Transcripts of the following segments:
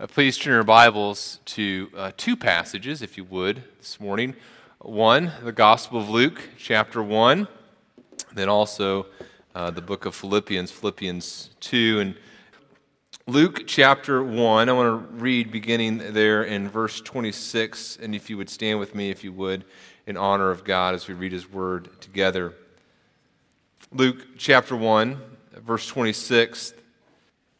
Uh, please turn your Bibles to uh, two passages, if you would, this morning. One, the Gospel of Luke, chapter 1, then also uh, the book of Philippians, Philippians 2. And Luke chapter 1, I want to read beginning there in verse 26. And if you would stand with me, if you would, in honor of God as we read his word together. Luke chapter 1, verse 26.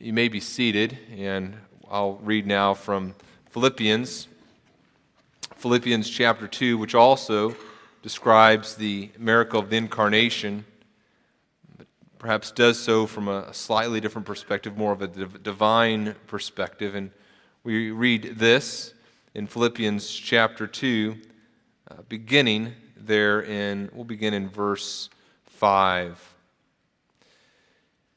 You may be seated, and I'll read now from Philippians, Philippians chapter 2, which also describes the miracle of the incarnation, but perhaps does so from a slightly different perspective, more of a divine perspective. And we read this in Philippians chapter 2, uh, beginning there in, we'll begin in verse 5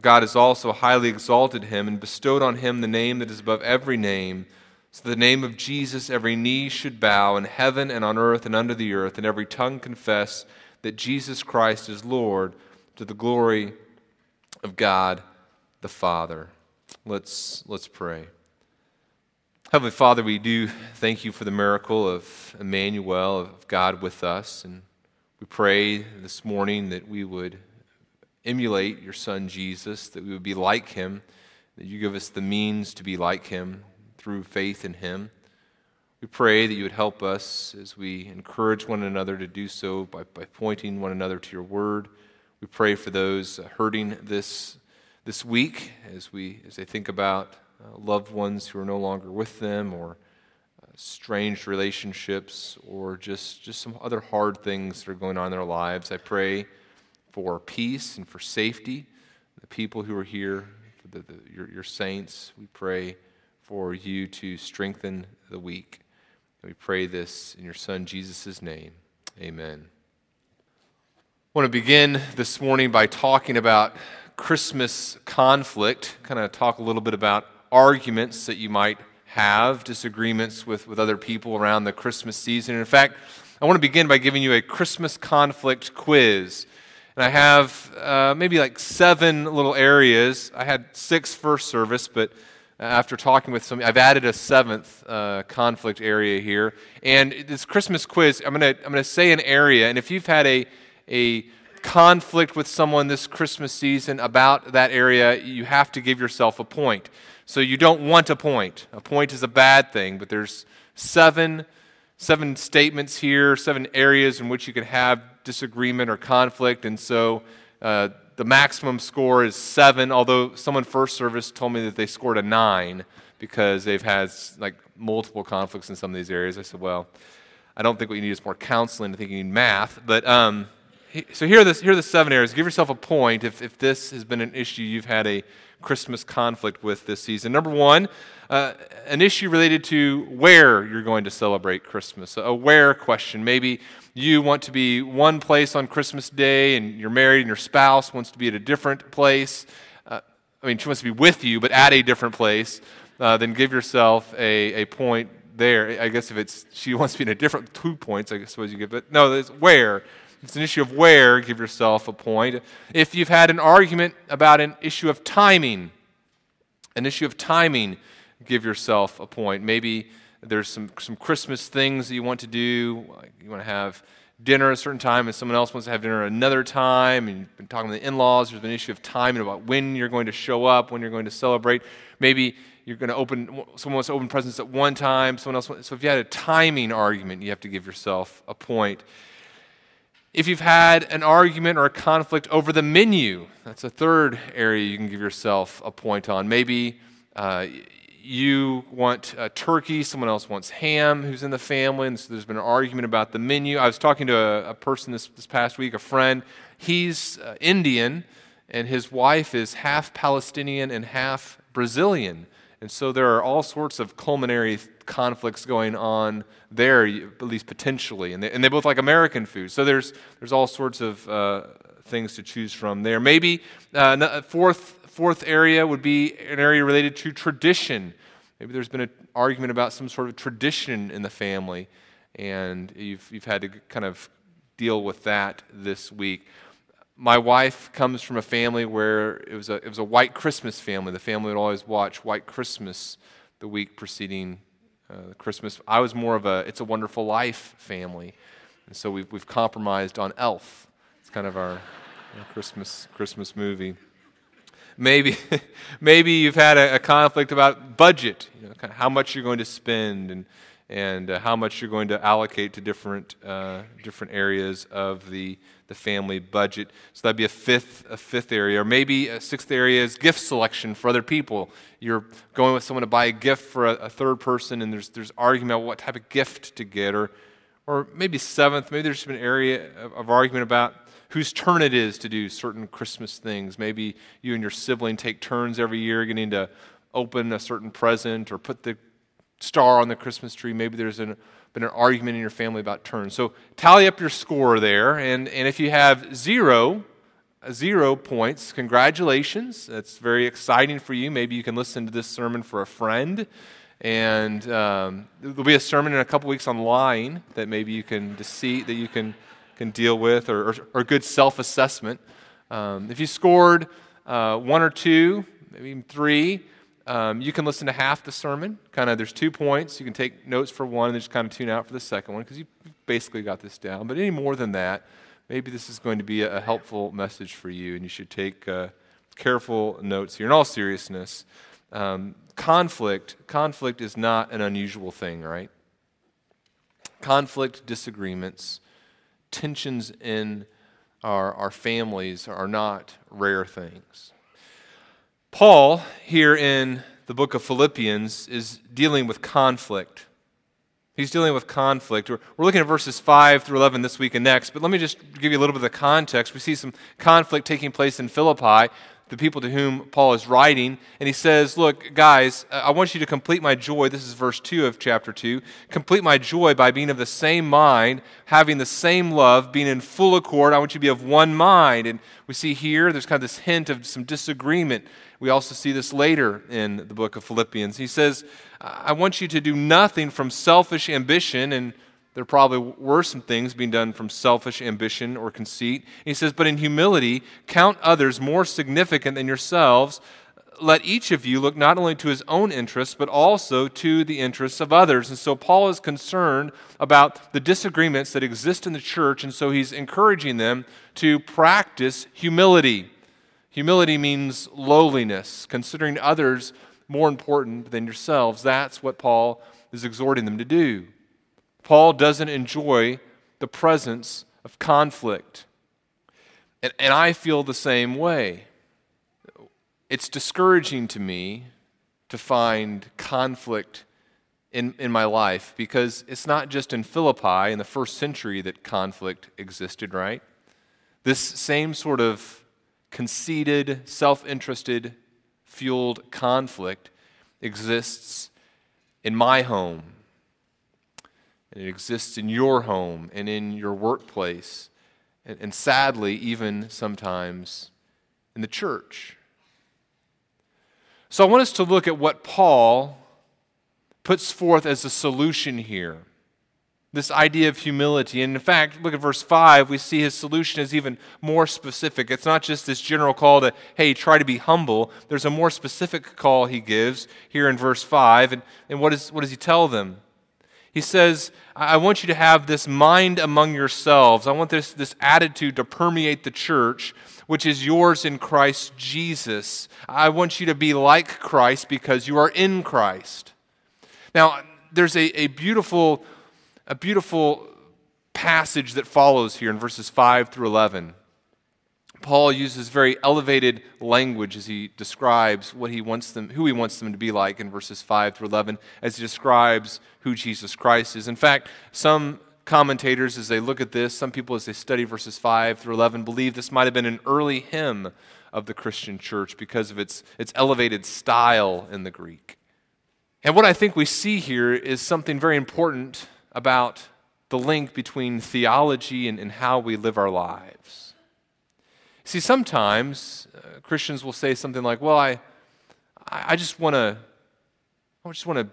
God has also highly exalted him and bestowed on him the name that is above every name, so the name of Jesus every knee should bow in heaven and on earth and under the earth, and every tongue confess that Jesus Christ is Lord to the glory of God the Father. Let's, let's pray. Heavenly Father, we do thank you for the miracle of Emmanuel, of God with us. And we pray this morning that we would emulate your son Jesus, that we would be like him, that you give us the means to be like him through faith in him. We pray that you would help us as we encourage one another to do so by, by pointing one another to your word. We pray for those hurting this, this week as, we, as they think about uh, loved ones who are no longer with them or uh, strange relationships or just, just some other hard things that are going on in their lives. I pray for peace and for safety. The people who are here, the, the, your, your saints, we pray for you to strengthen the weak. We pray this in your Son Jesus' name. Amen. I want to begin this morning by talking about Christmas conflict, kind of talk a little bit about arguments that you might have, disagreements with, with other people around the Christmas season. In fact, I want to begin by giving you a Christmas conflict quiz. And I have uh, maybe like seven little areas. I had six first service, but after talking with some, I've added a seventh uh, conflict area here. And this Christmas quiz, I'm going to I'm gonna say an area, and if you've had a, a conflict with someone this Christmas season about that area, you have to give yourself a point. So you don't want a point. A point is a bad thing, but there's seven seven statements here, seven areas in which you can have disagreement or conflict. And so uh, the maximum score is seven, although someone first service told me that they scored a nine because they've had like multiple conflicts in some of these areas. I said, well, I don't think what you need is more counseling. I think you need math. But um, so here are, the, here are the seven areas. Give yourself a point if, if this has been an issue you've had a Christmas conflict with this season. Number one, uh, an issue related to where you're going to celebrate Christmas. A where question. Maybe you want to be one place on Christmas Day and you're married and your spouse wants to be at a different place. Uh, I mean, she wants to be with you, but at a different place. Uh, then give yourself a, a point there. I guess if it's she wants to be in a different two points, I suppose you give it. No, it's where. It's an issue of where, give yourself a point. If you've had an argument about an issue of timing, an issue of timing, give yourself a point. Maybe there's some, some Christmas things that you want to do. You want to have dinner a certain time and someone else wants to have dinner another time and you've been talking to the in-laws there's been an issue of timing about when you're going to show up when you're going to celebrate maybe you're going to open someone wants to open presents at one time someone else wants, so if you had a timing argument you have to give yourself a point if you've had an argument or a conflict over the menu, that's a third area you can give yourself a point on. Maybe uh, you want uh, turkey, someone else wants ham who's in the family, and so there's been an argument about the menu. I was talking to a, a person this, this past week, a friend. He's uh, Indian, and his wife is half Palestinian and half Brazilian. And so there are all sorts of culinary conflicts going on there, at least potentially. And they, and they both like American food. So there's, there's all sorts of uh, things to choose from there. Maybe uh, fourth, fourth area would be an area related to tradition. Maybe there's been an argument about some sort of tradition in the family, and you've, you've had to kind of deal with that this week my wife comes from a family where it was a, it was a white Christmas family. The family would always watch White Christmas the week preceding uh, Christmas. I was more of a It's a Wonderful Life family. And so we've, we've compromised on Elf. It's kind of our Christmas, Christmas movie. Maybe, maybe you've had a, a conflict about budget, you know, kind of how much you're going to spend and, and uh, how much you're going to allocate to different, uh, different areas of the, the family budget. So that'd be a fifth, a fifth area. Or maybe a sixth area is gift selection for other people. You're going with someone to buy a gift for a, a third person, and there's, there's argument about what type of gift to get. Or, or maybe seventh, maybe there's an area of, of argument about whose turn it is to do certain Christmas things. Maybe you and your sibling take turns every year getting to open a certain present or put the star on the Christmas tree. Maybe there's an, been an argument in your family about turns. So tally up your score there. And, and if you have zero, zero points, congratulations. That's very exciting for you. Maybe you can listen to this sermon for a friend. And um, there'll be a sermon in a couple weeks online that maybe you can deceit that you can, can deal with, or, or, or good self assessment. Um, if you scored uh, one or two, maybe three, um, you can listen to half the sermon. Kind of, there's two points. You can take notes for one and just kind of tune out for the second one because you basically got this down. But any more than that, maybe this is going to be a, helpful message for you, and you should take uh, careful notes here. In all seriousness, um, conflict conflict is not an unusual thing, right? Conflict, disagreements, tensions in our, our families are not rare things. Paul, here in the book of Philippians, is dealing with conflict. He's dealing with conflict. We're, looking at verses 5 through 11 this week and next, but let me just give you a little bit of the context. We see some conflict taking place in Philippi the people to whom Paul is writing, and he says, Look, guys, I want you to complete my joy. This is verse 2 of chapter 2. Complete my joy by being of the same mind, having the same love, being in full accord. I want you to be of one mind. And we see here, there's kind of this hint of some disagreement. We also see this later in the book of Philippians. He says, I want you to do nothing from selfish ambition and there probably were some things being done from selfish ambition or conceit. he says, But in humility, count others more significant than yourselves. Let each of you look not only to his own interests, but also to the interests of others. And so Paul is concerned about the disagreements that exist in the church, and so he's encouraging them to practice humility. Humility means lowliness, considering others more important than yourselves. That's what Paul is exhorting them to do. Paul doesn't enjoy the presence of conflict. And, and I feel the same way. It's discouraging to me to find conflict in, in my life because it's not just in Philippi in the first century that conflict existed, right? This same sort of conceited, self interested, fueled conflict exists in my home. And it exists in your home and in your workplace. And, and sadly, even sometimes in the church. So I want us to look at what Paul puts forth as a solution here this idea of humility. And in fact, look at verse 5, we see his solution is even more specific. It's not just this general call to, hey, try to be humble. There's a more specific call he gives here in verse 5. And, and what, is, what does he tell them? He says, I want you to have this mind among yourselves. I want this, this attitude to permeate the church, which is yours in Christ Jesus. I want you to be like Christ because you are in Christ. Now, there's a, a beautiful a beautiful passage that follows here in verses 5 through 11. Paul uses very elevated language as he describes what he wants them, who he wants them to be like in verses 5 through 11, as he describes who Jesus Christ is. In fact, some commentators, as they look at this, some people, as they study verses 5 through 11, believe this might have been an early hymn of the Christian church because of its, its elevated style in the Greek. And what I think we see here is something very important about the link between theology and, and how we live our lives. See, sometimes uh, Christians will say something like, Well, I, I just want to. I just want to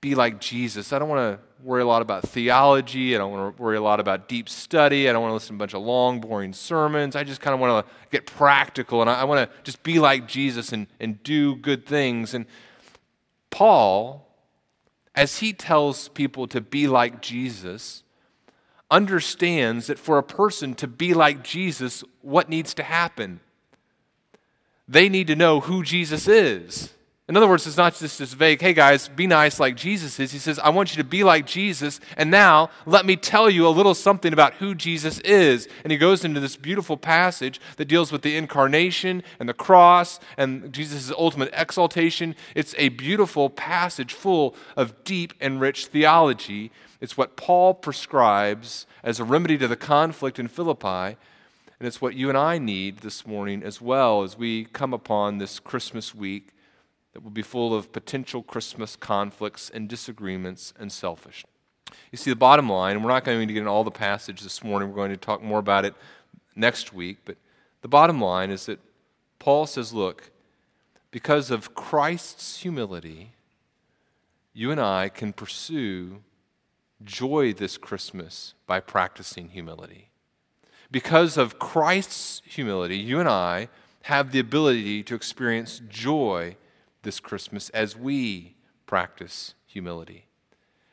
be like Jesus. I don't want to worry a lot about theology. I don't want to worry a lot about deep study. I don't want to listen to a bunch of long, boring sermons. I just kind of want to get practical and I, I want to just be like Jesus and, and do good things. And Paul, as he tells people to be like Jesus, understands that for a person to be like Jesus, what needs to happen? They need to know who Jesus is. In other words, it's not just this vague, hey guys, be nice like Jesus is. He says, I want you to be like Jesus, and now let me tell you a little something about who Jesus is. And he goes into this beautiful passage that deals with the incarnation and the cross and Jesus' ultimate exaltation. It's a beautiful passage full of deep and rich theology. It's what Paul prescribes as a remedy to the conflict in Philippi. And it's what you and I need this morning as well as we come upon this Christmas week that will be full of potential Christmas conflicts and disagreements and selfish. You see, the bottom line, we're not going to get into all the passage this morning, we're going to talk more about it next week, but the bottom line is that Paul says, look, because of Christ's humility, you and I can pursue joy this Christmas by practicing humility. Because of Christ's humility, you and I have the ability to experience joy this Christmas as we practice humility.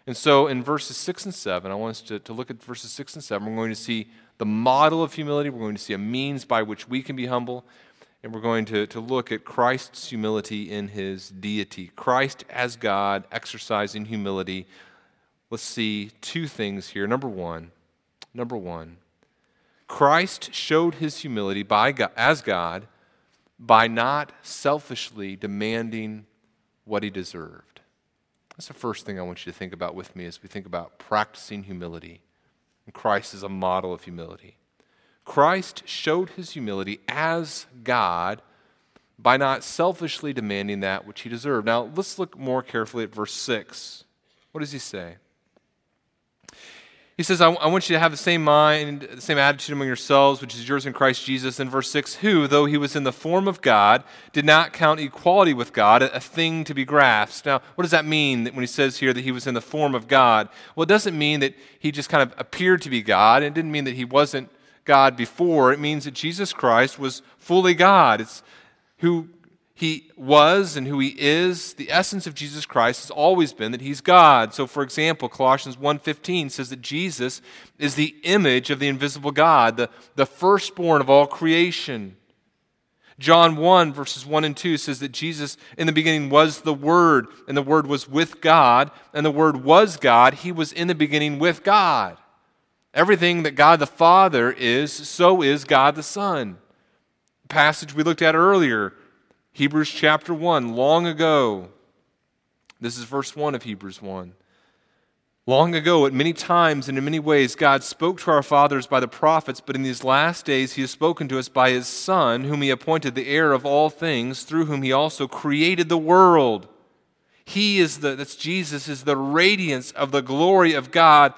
And so in verses 6 and 7, I want us to, to look at verses 6 and 7. We're going to see the model of humility, we're going to see a means by which we can be humble, and we're going to, to look at Christ's humility in his deity. Christ as God exercising humility. Let's see two things here. Number one, number one, Christ showed his humility by God, as God by not selfishly demanding what he deserved. That's the first thing I want you to think about with me as we think about practicing humility. And Christ is a model of humility. Christ showed his humility as God by not selfishly demanding that which he deserved. Now, let's look more carefully at verse 6. What does he say? He says, I, I, want you to have the same mind, the same attitude among yourselves, which is yours in Christ Jesus. In verse 6, who, though he was in the form of God, did not count equality with God a, thing to be grasped. Now, what does that mean when he says here that he was in the form of God? Well, it doesn't mean that he just kind of appeared to be God. It didn't mean that he wasn't God before. It means that Jesus Christ was fully God. It's who he was and who he is the essence of jesus christ has always been that he's god. So for example colossians 1.15 says that jesus is the image of the invisible god the, the firstborn of all creation. John 1 verses 1 and 2 says that jesus in the beginning was the word and the word was with god and the word was god. He was in the beginning with god. Everything that god the father is so is god the son. Passage we looked at earlier Hebrews chapter 1, long ago, This is verse 1 of Hebrews 1. Long ago, at many times and in many ways, God spoke to our fathers by the prophets, but in these last days, He has spoken to us by His Son, whom He appointed the heir of all things, through whom He also created the world. He is the, that's Jesus, is the radiance of the glory of God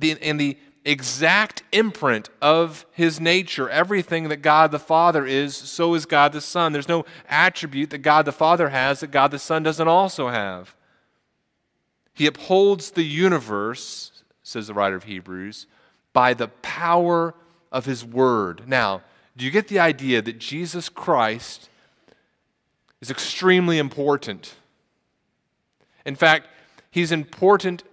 and the exact imprint of His nature. Everything that God the Father is, so is God the Son. There's no attribute that God the Father has that God the Son doesn't also have. He upholds the universe, says the writer of Hebrews, by the power of his word. Now, do you get the idea that Jesus Christ is extremely important? In fact, he's important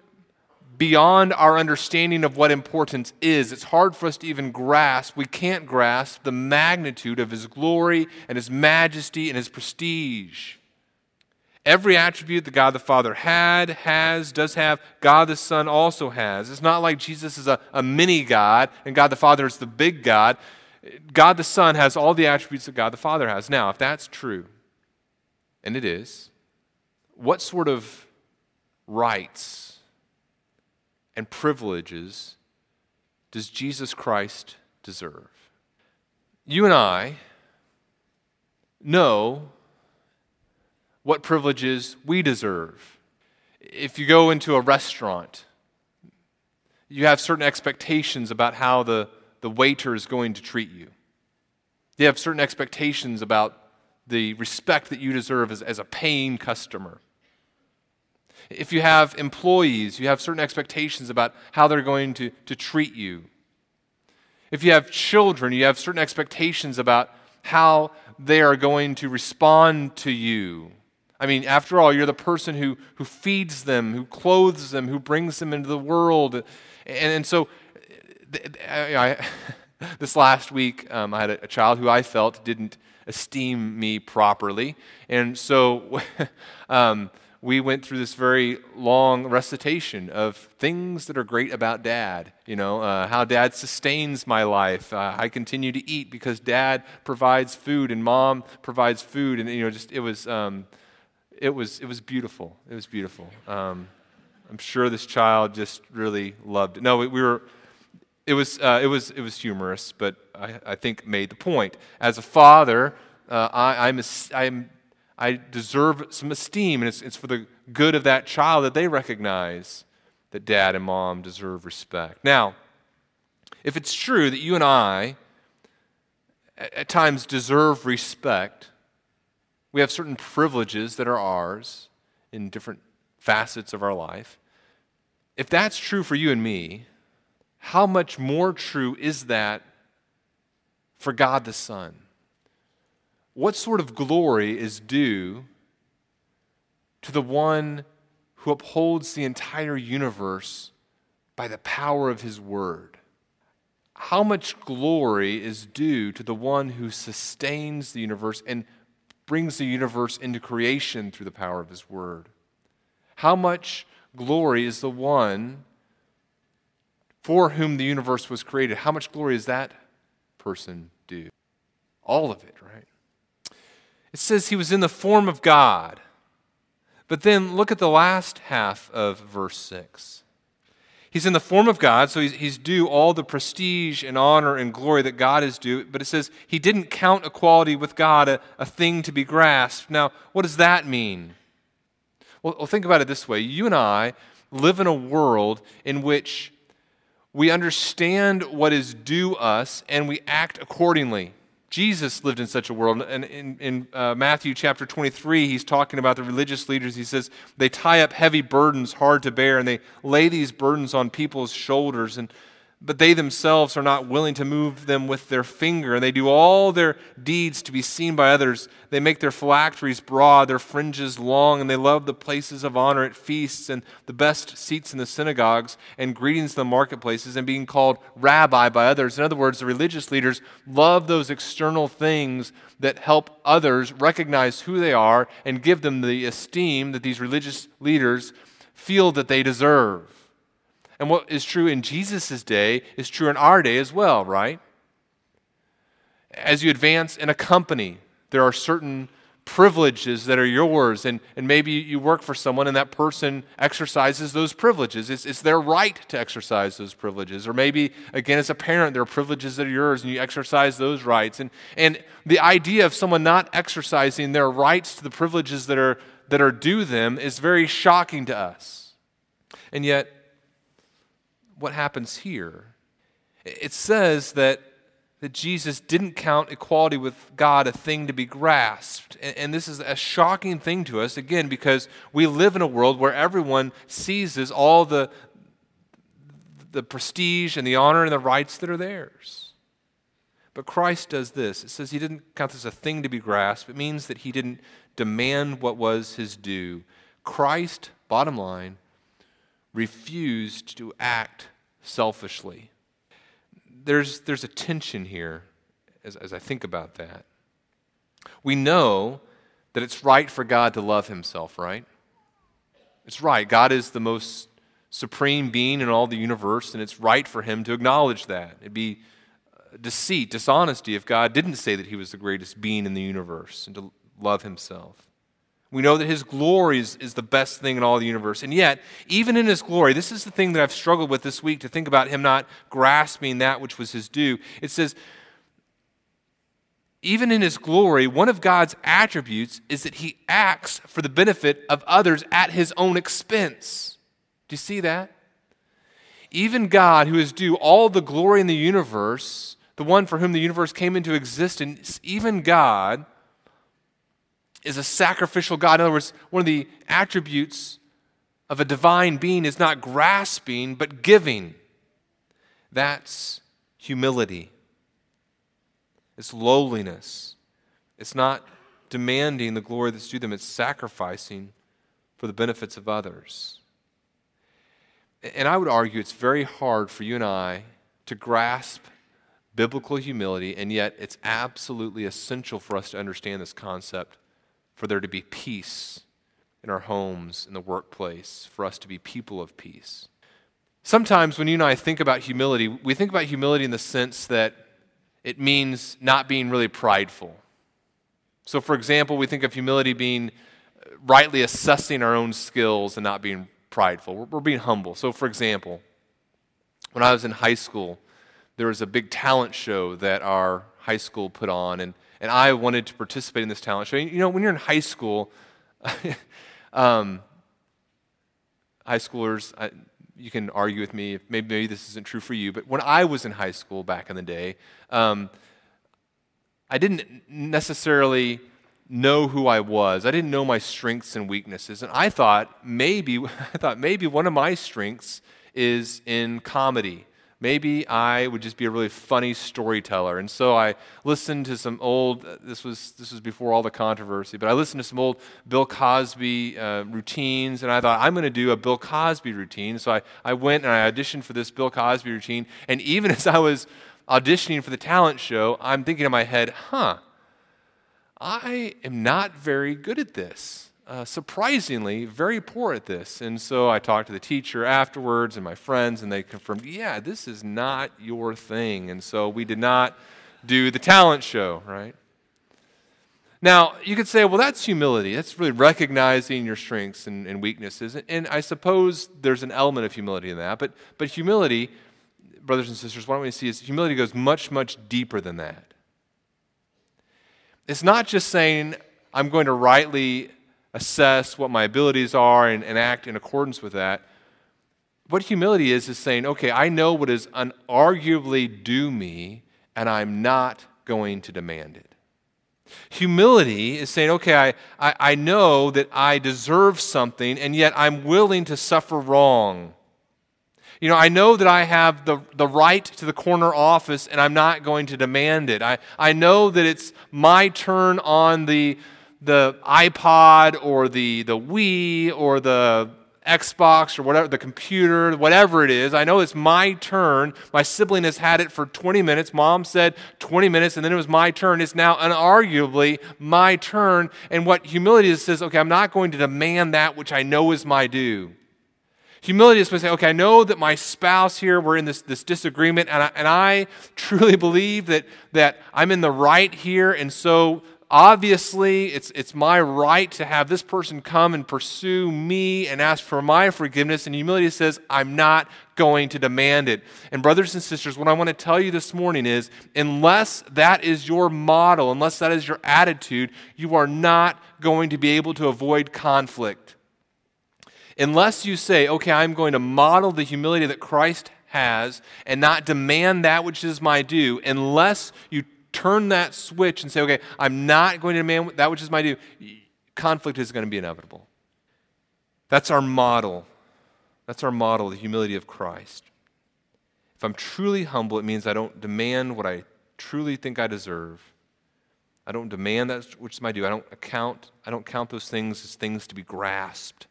beyond our understanding of what importance is. It's hard for us to even grasp. We can't grasp the magnitude of his glory and his majesty and his prestige. Every attribute that God the Father had, has, does have, God the Son also has. It's not like Jesus is a, a mini God and God the Father is the big God. God the Son has all the attributes that God the Father has. Now, if that's true, and it is, what sort of rights and privileges does Jesus Christ deserve? You and I know what privileges we deserve. If you go into a restaurant, you have certain expectations about how the, the waiter is going to treat you. You have certain expectations about the respect that you deserve as, as a paying customer. If you have employees, you have certain expectations about how they're going to, to treat you. If you have children, you have certain expectations about how they are going to respond to you. I mean, after all, you're the person who, who feeds them, who clothes them, who brings them into the world. And, and so, I, this last week, um, I had a, a, child who I felt didn't esteem me properly. And so, um, we went through this very long recitation of things that are great about dad. You know, uh, how dad sustains my life. Uh, I continue to eat because dad provides food and mom provides food. And, you know, just, it was. Um, it was, it was beautiful. It was beautiful. Um, I'm sure this child just really loved it. No, we, we were, it was, uh, it was, it was humorous, but I, I think made the point. As a father, uh, I, I'm, a, I'm, I deserve some esteem, and it's, it's for the good of that child that they recognize that dad and mom deserve respect. Now, if it's true that you and I at, times deserve respect, we have certain privileges that are ours in different facets of our life. If that's true for you and me, how much more true is that for God the Son? What sort of glory is due to the one who upholds the entire universe by the power of his word? How much glory is due to the one who sustains the universe and brings the universe into creation through the power of his word. How much glory is the one for whom the universe was created? How much glory is that person due? All of it, right? It says he was in the form of God. But then look at the last half of verse 6. He's in the form of God, so he's, he's due all the prestige and honor and glory that God is due. But it says he didn't count equality with God a, a thing to be grasped. Now, what does that mean? Well, well, think about it this way you and I live in a world in which we understand what is due us and we act accordingly. Jesus lived in such a world. And in, in uh, Matthew chapter 23, he's talking about the religious leaders. He says, they tie up heavy burdens hard to bear, and they lay these burdens on people's shoulders. And but they themselves are not willing to move them with their finger. And they do all their deeds to be seen by others. They make their phylacteries broad, their fringes long, and they love the places of honor at feasts and the best seats in the synagogues and greetings in the marketplaces and being called rabbi by others. In other words, the religious leaders love those external things that help others recognize who they are and give them the esteem that these religious leaders feel that they deserve. And what is true in Jesus' day is true in our day as well, right? As you advance in a company, there are certain privileges that are yours, and, and maybe you work for someone and that person exercises those privileges. It's, it's their right to exercise those privileges. Or maybe, again, as a parent, there are privileges that are yours and you exercise those rights. And, and the idea of someone not exercising their rights to the privileges that are, that are due them is very shocking to us. And yet, what happens here? It says that that Jesus didn't count equality with God a thing to be grasped. And, and, this is a shocking thing to us, again, because we live in a world where everyone seizes all the, the prestige and the honor and the rights that are theirs. But Christ does this. It says he didn't count this a thing to be grasped. It means that he didn't demand what was his due. Christ, bottom line, refused to act selfishly there's, there's a tension here as, as I think about that. We know that it's right for God to love himself, right? It's right. God is the most supreme being in all the universe, and it's right for him to acknowledge that. It'd be uh, deceit, dishonesty if God didn't say that he was the greatest being in the universe and to love himself. We know that his glory is, is the best thing in all the universe. And yet, even in his glory, this is the thing that I've struggled with this week to think about him not grasping that which was his due. It says, even in his glory, one of God's attributes is that he acts for the benefit of others at his own expense. Do you see that? Even God, who is due all the glory in the universe, the one for whom the universe came into existence, even God is a sacrificial God. In other words, one of the attributes of a divine being is not grasping, but giving. That's humility. It's lowliness. It's not demanding the glory that's due them, it's sacrificing for the benefits of others. And I would argue it's very hard for you and I to grasp biblical humility, and yet it's absolutely essential for us to understand this concept for there to be peace in our homes, in the workplace, for us to be people of peace. Sometimes when you and I think about humility, we think about humility in the sense that it means not being really prideful. So, for example, we think of humility being uh, rightly assessing our own skills and not being prideful. We're, we're being humble. So, for example, when I was in high school, there was a big talent show that our high school put on, and and I wanted to participate in this talent show. You know, when you're in high school, um, high schoolers, I, you can argue with me. Maybe, maybe this isn't true for you, but when I was in high school back in the day, um, I didn't necessarily know who I was. I didn't know my strengths and weaknesses, and I thought maybe I thought maybe one of my strengths is in comedy maybe I would just be a really funny storyteller. And so I listened to some old, this was, this was before all the controversy, but I listened to some old Bill Cosby uh, routines, and I thought, I'm going to do a Bill Cosby routine. So I, I went and I auditioned for this Bill Cosby routine. And even as I was auditioning for the talent show, I'm thinking in my head, huh, I am not very good at this uh, surprisingly very poor at this. And so I talked to the teacher afterwards and my friends, and they confirmed, yeah, this is not your thing. And so we did not do the talent show, right? Now, you could say, well, that's humility. That's really recognizing your strengths and, and weaknesses. And, and I suppose there's an element of humility in that. But, but humility, brothers and sisters, what I want to see is humility goes much, much deeper than that. It's not just saying, I'm going to rightly assess what my abilities are and, and act in accordance with that. What humility is, is saying, okay, I know what is unarguably due me, and I'm not going to demand it. Humility is saying, okay, I, I, I, know that I deserve something, and yet I'm willing to suffer wrong. You know, I know that I have the, the right to the corner office, and I'm not going to demand it. I, I know that it's my turn on the, the iPod or the, the Wii or the Xbox or whatever, the computer, whatever it is. I know it's my turn. My sibling has had it for 20 minutes. Mom said 20 minutes, and then it was my turn. It's now unarguably my turn. And what humility is says, okay, I'm not going to demand that which I know is my due. Humility is to say, okay, I know that my spouse here, we're in this, this disagreement, and I, and I truly believe that, that I'm in the right here, and so obviously it's, it's my right to have this person come and pursue me and ask for my forgiveness. And humility says, I'm not going to demand it. And, brothers and sisters, what I want to tell you this morning is unless that is your model, unless that is your attitude, you are not going to be able to avoid conflict. Unless you say, okay, I'm going to model the humility that Christ has and not demand that which is my due, unless you turn that switch and say, okay, I'm not going to demand that which is my due, conflict is going to be inevitable. That's our model. That's our model, the humility of Christ. If I'm truly humble, it means I don't demand what I truly think I deserve. I don't demand that which is my due. I don't account, I don't count those things as things to be grasped,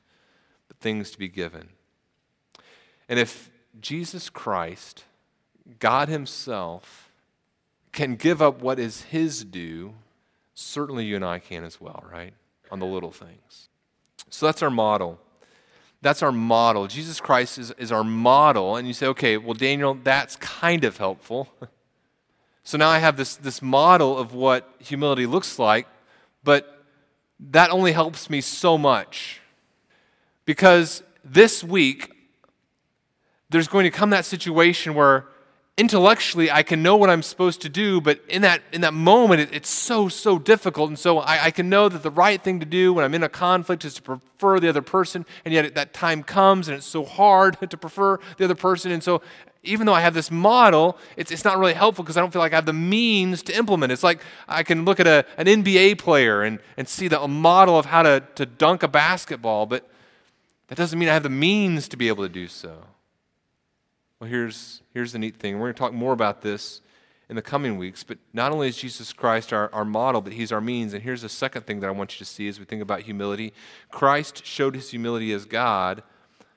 but things to be given. And if Jesus Christ, God Himself, can give up what is his due, certainly you and I can as well, right? On the little things. So that's our model. That's our model. Jesus Christ is, is our model. And you say, okay, well, Daniel, that's kind of helpful. So now I have this, this model of what humility looks like, but that only helps me so much. Because this week, there's going to come that situation where intellectually I can know what I'm supposed to do, but in that, in that moment, it, it's so, so difficult. And so I, I, can know that the right thing to do when I'm in a conflict is to prefer the other person, and yet that time comes and it's so hard to prefer the other person. And so even though I have this model, it's, it's not really helpful because I don't feel like I have the means to implement it. It's like I can look at a, an NBA player and, and see the, a model of how to, to dunk a basketball, but that doesn't mean I have the means to be able to do so. Well, here's, here's the neat thing. We're going to talk more about this in the coming weeks, but not only is Jesus Christ our, our model, but he's our means. And here's the second thing that I want you to see as we think about humility Christ showed his humility as God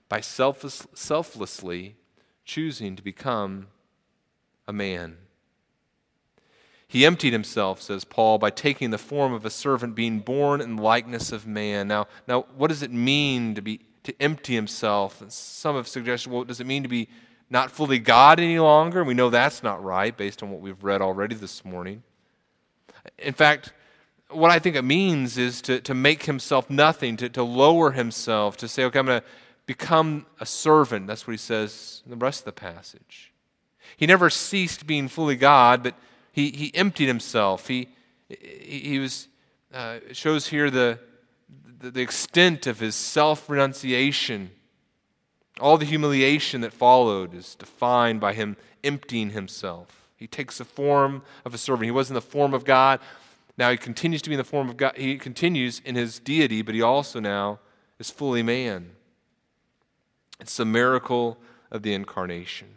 by selfless, selflessly choosing to become a man. He emptied himself, says Paul, by taking the form of a servant, being born in likeness of man. Now, now what does it mean to be to empty himself? Some have suggested, well, what does it mean to be not fully God any longer. We know that's not right based on what we've read already this morning. In fact, what I think it means is to, to make himself nothing, to, to lower himself, to say, okay, I'm going to become a servant. That's what he says in the rest of the passage. He never ceased being fully God, but he, he emptied himself. He, he was, uh, shows here the, the, the extent of his self renunciation all the humiliation that followed is defined by him emptying himself. He takes the form of a servant. He was in the form of God. Now he continues to be in the form of God. He continues in his deity, but he also now is fully man. It's the miracle of the incarnation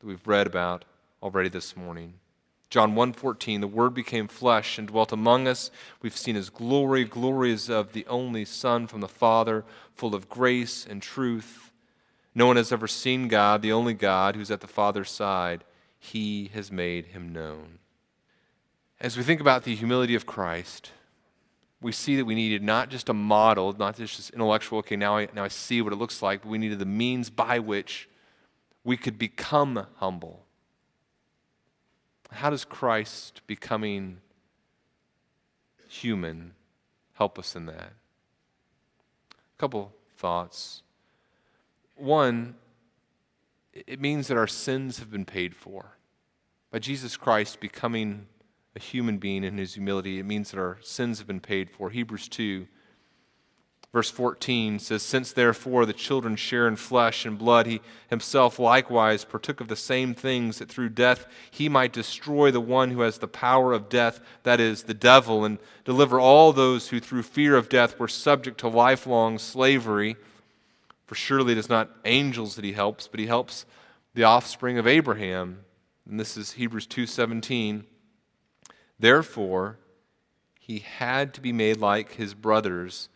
that we've read about already this morning. John 1:14 The word became flesh and dwelt among us. We've seen his glory glory is of the only son from the father full of grace and truth. No one has ever seen God the only God who's at the father's side. He has made him known. As we think about the humility of Christ we see that we needed not just a model not just this intellectual okay now I now I see what it looks like but we needed the means by which we could become humble how does Christ becoming human help us in that? A couple thoughts. One, it means that our sins have been paid for. By Jesus Christ becoming a human being in his humility, it means that our sins have been paid for. Hebrews 2 Verse 14 says, Since therefore the children share in flesh and blood, he himself likewise partook of the same things, that through death he might destroy the one who has the power of death, that is, the devil, and deliver all those who through fear of death were subject to lifelong slavery. For surely it is not angels that he helps, but he helps the offspring of Abraham. And this is Hebrews 2:17. Therefore, he had to be made like his brothers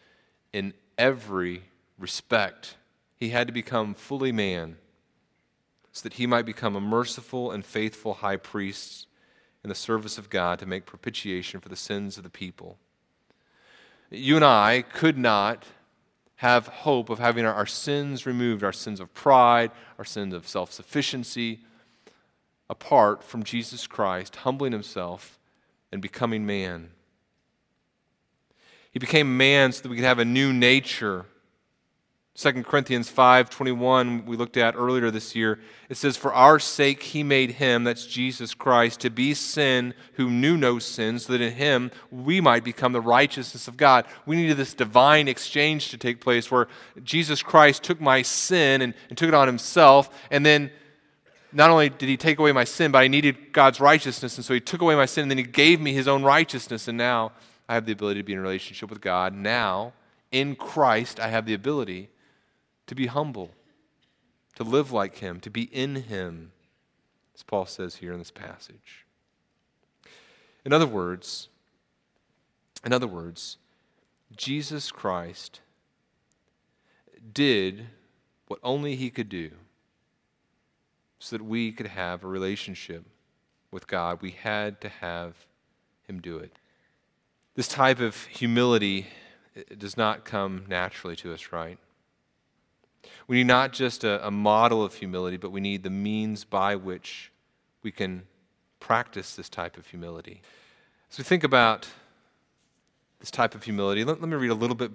in every respect. He had to become fully man so that he might become a merciful and faithful high priest in the service of God to make propitiation for the sins of the people. You and I could not have hope of having our, sins removed, our sins of pride, our sins of self sufficiency, apart from Jesus Christ humbling himself and becoming man He became man so that we could have a new nature. 2 Corinthians 5:21 we looked at earlier this year it says for our sake he made him that's Jesus Christ to be sin who knew no sin so that in him we might become the righteousness of God we needed this divine exchange to take place where Jesus Christ took my sin and, and took it on himself and then not only did he take away my sin but I needed God's righteousness and so he took away my sin and then he gave me his own righteousness and now I have the ability to be in relationship with God now in Christ I have the ability to be humble, to live like Him, to be in Him, as Paul says here in this passage. In other words, in other words, Jesus Christ did what only He could do so that we could have a relationship with God. We had to have Him do it. This type of humility does not come naturally to us, right? We need not just a, a model of humility, but we need the means by which we can practice this type of humility. As we think about this type of humility, let, let me read a little bit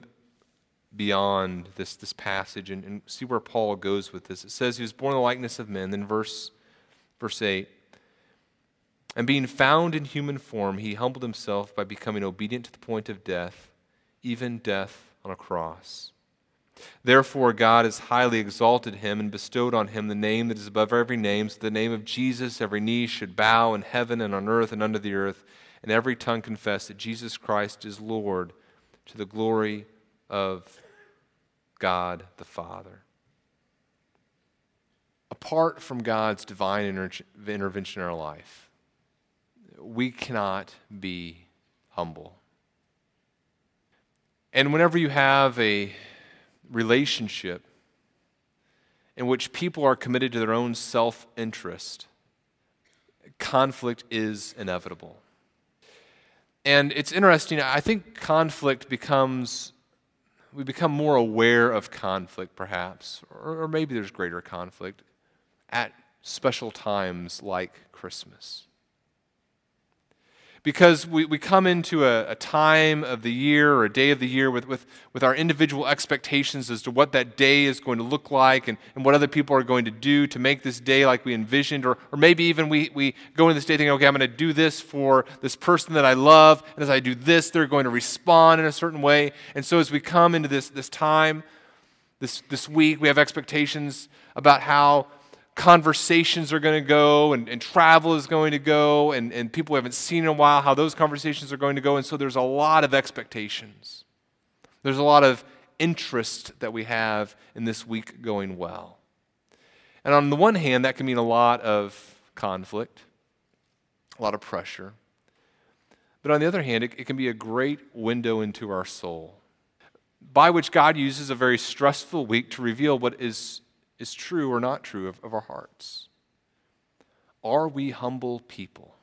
beyond this, this passage and, and, see where Paul goes with this. It says he was born in the likeness of men. Then verse, verse 8. And being found in human form, he humbled himself by becoming obedient to the point of death, even death on a cross. Therefore, God has highly exalted him and bestowed on him the name that is above every name, so the name of Jesus every knee should bow in heaven and on earth and under the earth, and every tongue confess that Jesus Christ is Lord to the glory of God the Father. Apart from God's divine inter- intervention in our life, we cannot be humble. And whenever you have a relationship in which people are committed to their own self interest, conflict is inevitable. And it's interesting, I think conflict becomes, we become more aware of conflict perhaps, or, or maybe there's greater conflict at special times like Christmas because we, we come into a, a, time of the year or a day of the year with, with, with our individual expectations as to what that day is going to look like and, and what other people are going to do to make this day like we envisioned. Or, or maybe even we, we go into this day thinking, okay, I'm going to do this for this person that I love. And as I do this, they're going to respond in a certain way. And so as we come into this, this time, this, this week, we have expectations about how conversations are going to go and, and travel is going to go and, and people haven't seen in a while, how those conversations are going to go. And so there's a lot of expectations. There's a lot of interest that we have in this week going well. And on the one hand, that can mean a lot of conflict, a lot of pressure. But on the other hand, it, it can be a great window into our soul by which God uses a very stressful week to reveal what is is true or not true of, of our hearts. Are we humble people?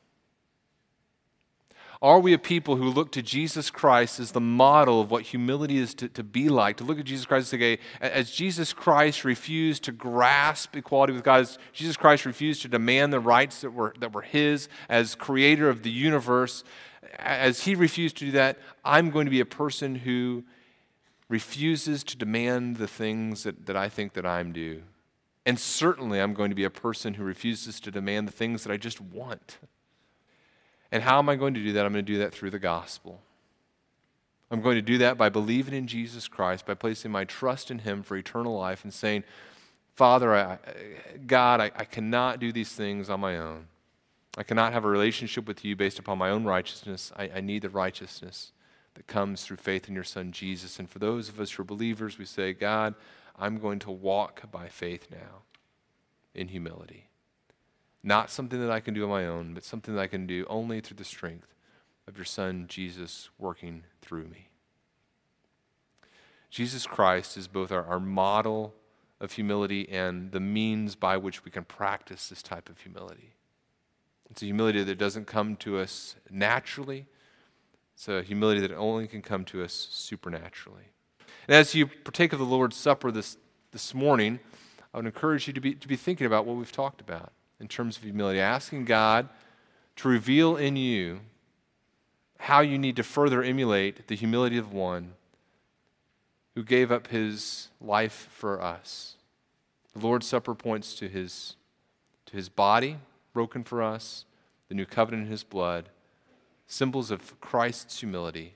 Are we a people who look to Jesus Christ as the model of what humility is to, to be like? To look at Jesus Christ as, as Jesus Christ refused to grasp equality with God, as Jesus Christ refused to demand the rights that were, that were His as creator of the universe, as He refused to do that, I'm going to be a person who refuses to demand the things that, that I think that I'm due. And certainly I'm going to be a person who refuses to demand the things that I just want. And how am I going to do that? I'm going to do that through the gospel. I'm going to do that by believing in Jesus Christ, by placing my trust in Him for eternal life and saying, Father, I, God, I, I cannot do these things on my own. I cannot have a relationship with you based upon my own righteousness. I, I need the righteousness that comes through faith in your Son, Jesus. And for those of us who are believers, we say, God, I'm going to walk by faith now in humility. Not something that I can do on my own, but something that I can do only through the strength of your Son, Jesus, working through me. Jesus Christ is both our, our model of humility and the means by which we can practice this type of humility. It's a humility that doesn't come to us naturally, it's a humility that only can come to us supernaturally. And as you partake of the Lord's Supper this, this morning, I would encourage you to be, to be thinking about what we've talked about in terms of humility, asking God to reveal in you how you need to further emulate the humility of one who gave up his life for us. The Lord's Supper points to his, to his body broken for us, the new covenant in his blood, symbols of Christ's humility.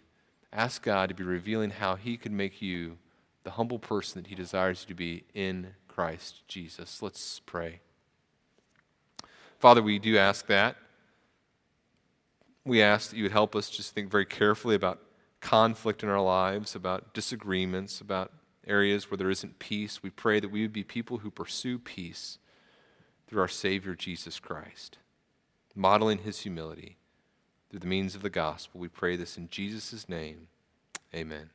Ask God to be revealing how he could make you the humble person that he desires you to be in Christ Jesus. Let's pray. Father, we do ask that. We ask that you would help us just think very carefully about conflict in our lives, about disagreements, about areas where there isn't peace. We pray that we would be people who pursue peace through our Savior Jesus Christ, modeling his humility through the means of the gospel. We pray this in Jesus' name. Amen.